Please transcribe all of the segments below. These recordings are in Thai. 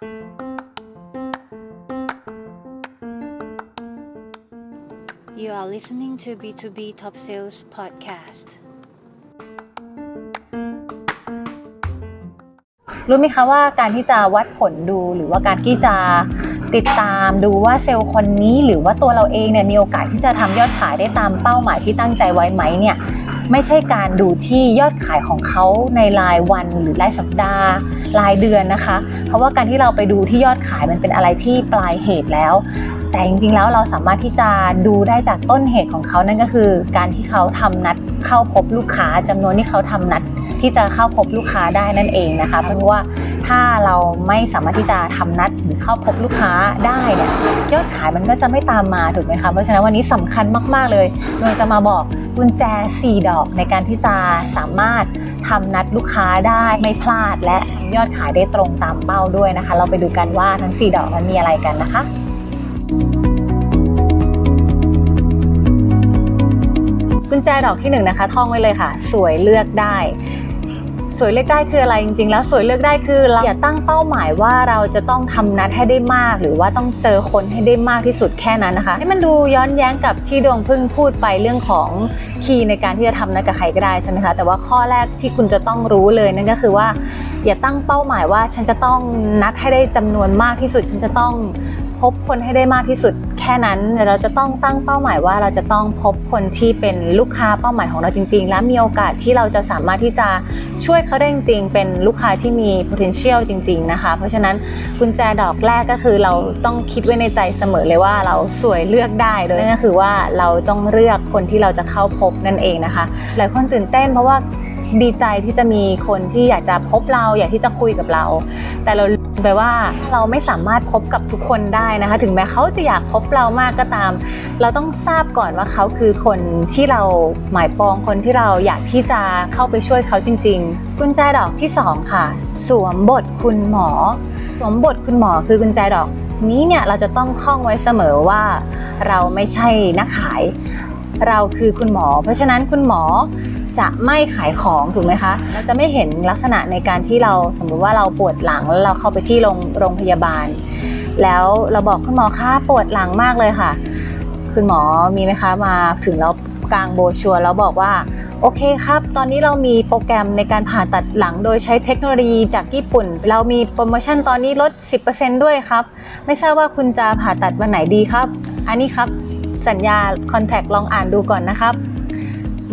You are listening to B2B Top Sales Podcast รู้ไหมคะว่าการที่จะวัดผลดูหรือว่าการที่จะติดตามดูว่าเซลล์คนนี้หรือว่าตัวเราเองเนี่ยมีโอกาสที่จะทำยอดขายได้ตามเป้าหมายที่ตั้งใจไว้ไหมเนี่ย ไม่ใช่การดูที่ยอดขายของเขาในรายวันหรือรายสัปดาห์ รายเดือนนะคะ เพราะว่าการที่เราไปดูที่ยอดขายมันเป็นอะไรที่ปลายเหตุแล้ว แต่จริงๆแล้วเราสามารถที่จะดูได้จากต้นเหตุของเขานั่นก็คือ การที่เขาทำนัดเข้าพบลูกค้าจำนวนที่เขาทำนัดที่จะเข้าพบลูกค้าได้นั่นเองนะคะ เพราะว่า ถ้าเราไม่สามารถที่จะทำนัดหรือเข้าพบลูกค้าได้เนี่ยยอดขายมันก็จะไม่ตามมาถูกไหมคะเพราะฉะนั้นวันนี้สำคัญมาก ๆ เลยเราจะมาบอกกุญแจ 4 ดอกในการที่จะสามารถทำนัดลูกค้าได้ไม่พลาด และยอดขายได้ตรงตามเป้าด้วยนะคะ เราไปดูกันว่าทั้ง 4 ดอกมันมีอะไรกันนะคะ กุญแจดอกที่หนึ่งนะคะท่องไว้เลยค่ะ สวยเลือกได้ สวยเลือกได้คืออะไรจริงๆ แล้วสวยเลือกได้คือเราอย่าตั้งเป้าหมายว่าเราจะต้องทำนัดให้ได้มาก หรือว่าต้องเจอคนให้ได้มากที่สุดแค่นั้นนะคะให้มันดูย้อนแย้งกับที่ดวงพึ่งพูดไปเรื่องของคีย์ในการที่จะทำนัดกับใครก็ได้ใช่ไหมคะแต่ว่าข้อแรกที่คุณจะต้องรู้เลยนั่นก็คือว่า อย่าตั้งเป้าหมายว่าฉันจะต้องนัดให้ได้จำนวนมากที่สุดฉันจะต้อง พบคนให้ได้มากที่สุด แค่นั้นเราจะต้องตั้งเป้าหมายว่าเราจะต้องพบคนที่เป็นลูกค้าเป้าหมายของเราจริง ๆ และมีโอกาสที่เราจะสามารถที่จะช่วยเขาได้จริง ๆ เป็นลูกค้าที่มี potential จริง ๆ นะคะ เพราะฉะนั้นกุญแจดอกแรกก็คือเราต้องคิดไว้ในใจเสมอเลยว่าเราสวยเลือกได้โดยนั่นก็คือว่าเราต้องเลือกคนที่เราจะเข้าพบนั่นเองนะคะ หลายคนตื่นเต้นเพราะว่าดีใจที่จะมีคนที่อยากจะพบเราอยากที่จะคุยกับเรา แต่เรา ไปว่าเราไม่สามารถพบกับทุกคนได้นะคะ ถึงแม้เขาจะอยากพบเรามากก็ตาม เราต้องทราบก่อนว่าเขาคือคนที่เราหมายปองคนที่เราอยากที่จะเข้าไปช่วยเขาจริง ๆ กุญแจดอกที่ 2 ค่ะ สวมบทคุณหมอ สวมบทคุณหมอคือกุญแจดอกนี้เนี่ยเราจะต้องท่องไว้เสมอว่า เราไม่ใช่นักขาย เราคือคุณหมอ เพราะฉะนั้นคุณหมอ จะไม่ขายของถูกไหมคะเราจะไม่เห็นลักษณะในการที่เราสมมุติว่าเราปวดหลังแล้วเราเข้าไปที่โรงโรงพยาบาล แล้วเราบอกคุณหมอคะปวดหลังมากเลยค่ะ คุณหมอมีไหมคะมาถึงเรากลางโบชัวแล้วบอกว่าโอเคครับ ตอนนี้เรามีโปรแกรมในการผ่าตัดหลังโดยใช้เทคโนโลยีจากญี่ปุ่น เรามีโปรโมชั่นตอนนี้ลด 10%ด้วยครับ ไม่ทราบว่าคุณจะผ่าตัดวันไหนดีครับ อันนี้ครับ สัญญาคอนแทคลองอ่านดูก่อนนะครับ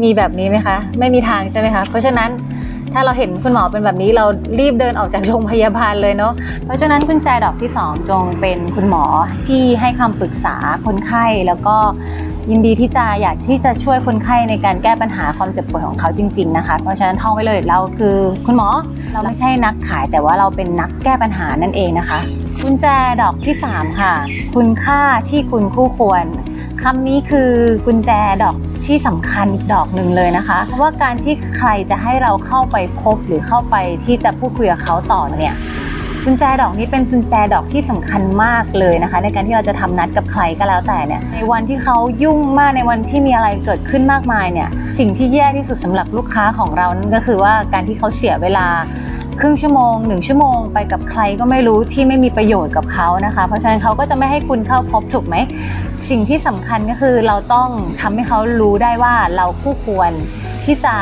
มีแบบนี้ไหมคะ ไม่มีทางใช่ไหมคะ เพราะฉะนั้นถ้าเราเห็นคุณหมอเป็นแบบนี้เรารีบเดินออกจากโรงพยาบาลเลยเนาะเพราะฉะนั้นกุญแจดอกที่ 2 จงเป็นคุณหมอที่ให้คำปรึกษาคนไข้แล้วก็ยินดีที่จะอยากที่จะช่วยคนไข้ในการแก้ปัญหาความเจ็บปวดของเขาจริง ๆนะคะ เพราะฉะนั้นท่องไว้เลยเราคือ คุณหมอเราไม่ใช่นักขายแต่ว่าเราเป็นนักแก้ปัญหานั่นเองนะคะ กุญแจดอกที่ 3 ค่ะ คุณค่าที่คุณคู่ควรคำนี้คือกุญแจดอก ที่สำคัญอีกดอกหนึ่งเลยนะคะเพราะว่าการที่ใครจะให้เราเข้าไปพบหรือเข้าไปที่จะพูดคุยกับเขาต่อเนี่ยกุญแจดอกนี้เป็นกุญแจดอกที่สำคัญมากเลยนะคะ ในการที่เราจะทำนัดกับใครก็แล้วแต่เนี่ยในวันที่เขายุ่งมากในวันที่มีอะไรเกิดขึ้นมากมายเนี่ยสิ่งที่แย่ที่สุดสำหรับลูกค้าของเรานั่นก็คือว่าการที่เขาเสียเวลา ครึ่งชั่วโมงหนึ่งชั่วโมงไปกับใครก็ไม่รู้ที่ไม่มีประโยชน์กับเขานะคะ เพราะฉะนั้นเขาก็จะไม่ให้คุณเข้าพบถูกไหม สิ่งที่สำคัญก็คือเราต้องทำให้เขารู้ได้ว่าเราคู่ควร ที่จะ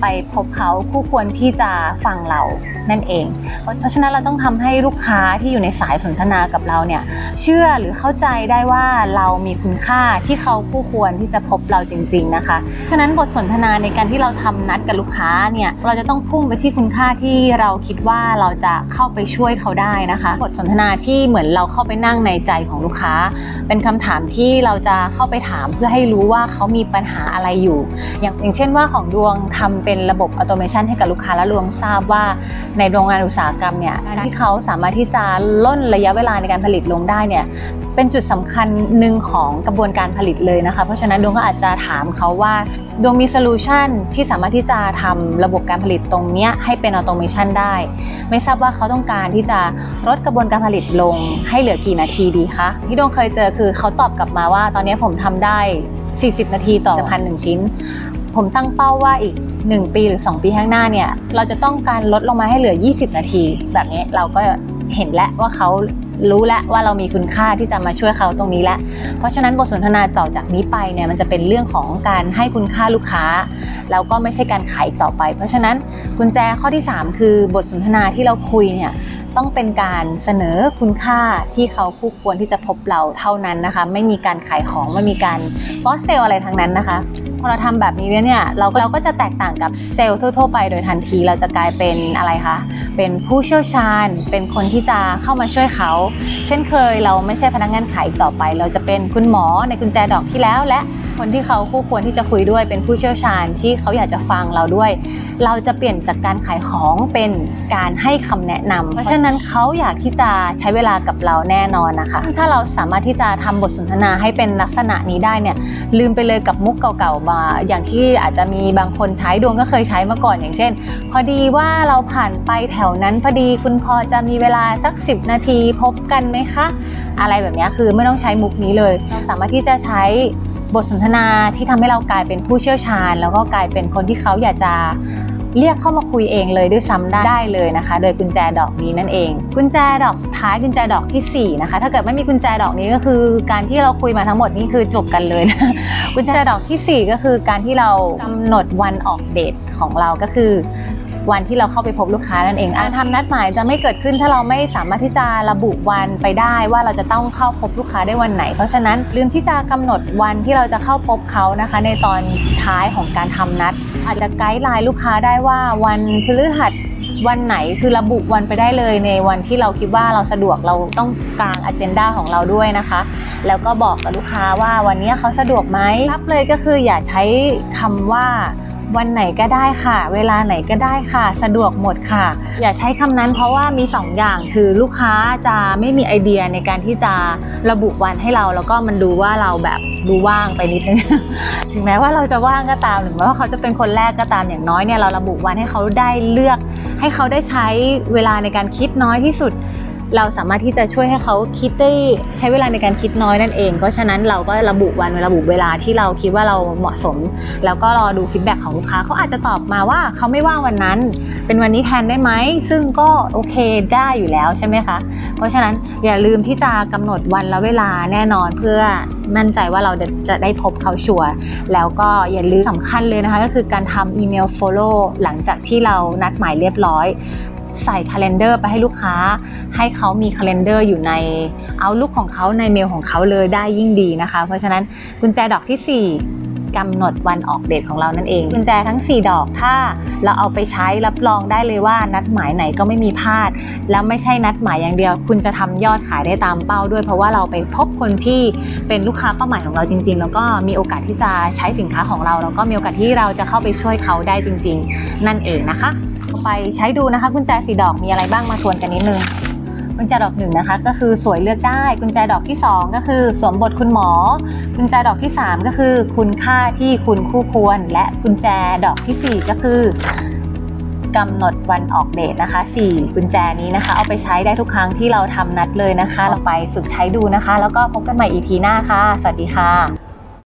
ไปพบเขาคู่ควรที่จะฟังเรานั่นเอง เพราะฉะนั้นเราต้องทำให้ลูกค้าที่อยู่ในสายสนทนากับเราเนี่ยเชื่อหรือเข้าใจได้ว่าเรามีคุณค่าที่เขาคู่ควรที่จะพบเราจริง ๆนะคะฉะนั้นบทสนทนาในการที่เราทำนัดกับลูกค้าเนี่ยเราจะต้องพุ่งไปที่คุณค่าที่เราคิดว่าเราจะเข้าไปช่วยเขาได้นะคะ บทสนทนาที่เหมือนเราเข้าไปนั่งในใจของลูกค้า เป็นคำถามที่เราจะเข้าไปถามเพื่อให้รู้ว่าเขามีปัญหาอะไรอยู่ อย่างอย่างเช่นว่าของดวงทำเป็นระบบ automation ให้กับลูกค้าและดวงทราบว่าในโรงงานอุตสาหกรรมเนี่ยการที่เขาสามารถที่จะร่นระยะเวลาในการผลิตลงได้เนี่ยเป็นจุดสำคัญหนึ่งของกระบวนการผลิตเลยนะคะเพราะฉะนั้นดวงก็อาจจะถามเขาว่าดวงมี solution ที่สามารถที่จะทำระบบการผลิตตรงเนี้ยให้เป็น automation ได้ ไม่ทราบว่าเขาต้องการที่จะลดกระบวนการผลิตลงให้เหลือกี่นาทีดีคะที่ดวงเคยเจอคือเขาตอบกลับมาว่า ตอนนี้ผมทำได้ 40 นาทีต่อพันหนึ่งชิ้น ผมตั้งเป้าว่าอีก 1 ปีหรือ 2 ปีข้างหน้าเนี่ย เราจะต้องการลดลงมาให้เหลือ 20 นาที แบบนี้เราก็เห็นแล้วว่าเขารู้แล้วว่าเรามีคุณค่าที่จะมาช่วยเขาตรงนี้แล้ว เพราะฉะนั้นบทสนทนาต่อจากนี้ไปเนี่ยมันจะเป็นเรื่องของการให้คุณค่าลูกค้า แล้วก็ไม่ใช่การขายต่อไป เพราะฉะนั้นกุญแจข้อที่ 3 คือบทสนทนาที่เราคุยเนี่ยต้องเป็นการเสนอคุณค่าที่เขาคู่ควรที่จะพบเราเท่านั้นนะคะ ไม่มีการขายของไม่มีการฟอสเซลอะไรทั้งนั้นนะคะ พอเราทำแบบนี้เนี่ยเราเราก็จะแตกต่างกับเซลล์ทั่ว ๆ ไปโดยทันทีเราจะกลายเป็นอะไรคะเป็นผู้เชี่ยวชาญ เป็นคนที่จะเข้ามาช่วยเขา เช่นเคยเราไม่ใช่พนักงานขายต่อไป เราจะเป็นคุณหมอในกุญแจดอกที่แล้ว และคนที่เขาคู่ควรที่จะคุยด้วยเป็นผู้เชี่ยวชาญที่เขาอยากจะฟังเราด้วย เราจะเปลี่ยนจากการขายของเป็นการให้คำแนะนำเพราะฉะนั้นเขาอยากที่จะใช้เวลากับเราแน่นอนนะคะ ถ้าเราสามารถที่จะทำบทสนทนาให้เป็นลักษณะนี้ได้เนี่ยลืมไปเลยกับมุกเก่าๆอย่างที่อาจจะมีบางคนใช้ดวงก็เคยใช้มาก่อนอย่างเช่น พอดีว่าเราผ่านไปแถวนั้นพอดีคุณพอจะมีเวลาสัก 10 นาทีพบกันไหมคะ อะไรแบบนี้คือไม่ต้องใช้มุกนี้เลย เราสามารถที่จะใช้บทสนทนาที่ทำให้เรากลายเป็นผู้เชี่ยวชาญ แล้วก็กลายเป็นคนที่เขาอยากจะ เรียกเข้ามาคุยเองเลยด้วยซ้ำได้เลยนะคะ โดยกุญแจดอกนี้นั่นเอง กุญแจดอกสุดท้ายกุญแจดอกที่4นะคะถ้าเกิดไม่มีกุญแจดอกนี้ก็คือ การที่เราคุยมาทั้งหมดนี่คือจบกันเลยนะกุญแจดอกที่ 4 ก็คือการที่เรากำหนดวันออกเดทของเราก็คือวันที่เราเข้าไปพบลูกค้านั่นเองการทำนัดหมายจะไม่เกิดขึ้นถ้าเราไม่สามารถที่จะระบุวันไปได้ว่าเราจะต้องเข้าพบลูกค้าได้วันไหน เพราะฉะนั้นลืมที่จะกำหนดวันที่เราจะเข้าพบเขานะคะ ในตอนท้ายของการทำนัด อาจจะไกด์ไลน์ลูกค้าได้ว่าวันพฤหัสวันไหนคือระบุวันไปได้เลยในวันที่เราคิดว่าเราสะดวกเราต้องกางอันเจนดาของเราด้วยนะคะ แล้วก็บอกกับลูกค้าว่าวันนี้เขาสะดวกไหมรับเลยก็คืออย่าใช้คำว่า วันไหนก็ได้ค่ะ เวลาไหนก็ได้ค่ะ สะดวกหมดค่ะ อย่าใช้คำนั้นเพราะว่ามี 2 อย่างคือลูกค้าจะไม่มีไอเดียในการที่จะระบุวันให้เรา แล้วก็มันดูว่าเราแบบดูว่างไปนิดนึง ถึงแม้ว่าเราจะว่างก็ตามหรือว่าเขาจะเป็นคนแรกก็ตามอย่างน้อยเนี่ยเราระบุวันให้เขาได้เลือก ให้เขาได้ใช้เวลาในการคิดน้อยที่สุด เราสามารถที่จะช่วยให้เขาคิดได้ใช้เวลาในการคิดน้อยนั่นเองเพราะฉะนั้นเราก็ระบุวันระบุเวลาที่เราคิดว่าเราเหมาะสม แล้วก็รอดู feedback ของลูกค้าเขาอาจจะตอบมาว่าเขาไม่ว่างวันนั้น เป็นวันนี้แทนได้ไหมซึ่งก็โอเคได้อยู่แล้วใช่ไหมคะ เพราะฉะนั้นอย่าลืมที่จะกำหนดวันและเวลาแน่นอนเพื่อมั่นใจว่าเราจะได้พบเขาชัวร์แล้วก็อย่าลืมสำคัญเลยนะคะ ก็คือการทำอีเมล follow หลังจากที่เรานัดหมายเรียบร้อย ใส่ค a ล endar ไปให้ลูกค้า ให้เขามีค a ล endar อยู่ในเอาลุกของเขาในเมลของเขาเลยได้ยิ่งดีนะคะ เพราะฉะนั้นกุญแจดอกที่ 4กำหนดวันออกเดทของเรานั่นเอง กุญแจทั้ง 4 ดอกถ้าเราเอาไปใช้รับรองได้เลยว่านัดหมายไหนก็ไม่มีพลาด แล้วไม่ใช่นัดหมายอย่างเดียว คุณจะทำยอดขายได้ตามเป้าด้วย เพราะว่าเราไปพบคนที่เป็นลูกค้าเป้าหมายของเราจริง ๆ แล้วก็มีโอกาสที่จะใช้สินค้าของเรา แล้วก็มีโอกาสที่เราจะเข้าไปช่วยเขาได้จริง ๆ นั่นเองนะคะ ไปใช้ดูนะคะ กุญแจสีดอกมีอะไรบ้างมาทวนกันนิดนึงกุญแจดอกหนึ่งนะคะ ก็คือสวยเลือกได้ กุญแจดอกที่ 2 ก็คือสวมบทคุณหมอ กุญแจดอกที่ 3 ก็คือ คุณค่าที่คุณคู่ควร และกุญแจดอกทีสี่4 ก็คือกำหนดวันออกเดทนะคะ 4 กุญแจนี้นะคะ เอาไปใช้ได้ทุกครั้งที่เราทำนัดเลยนะคะ เราไปฝึกใช้ดูนะคะ แล้วก็พบกันใหม่ EP หน้าค่ะ สวัสดีค่ะ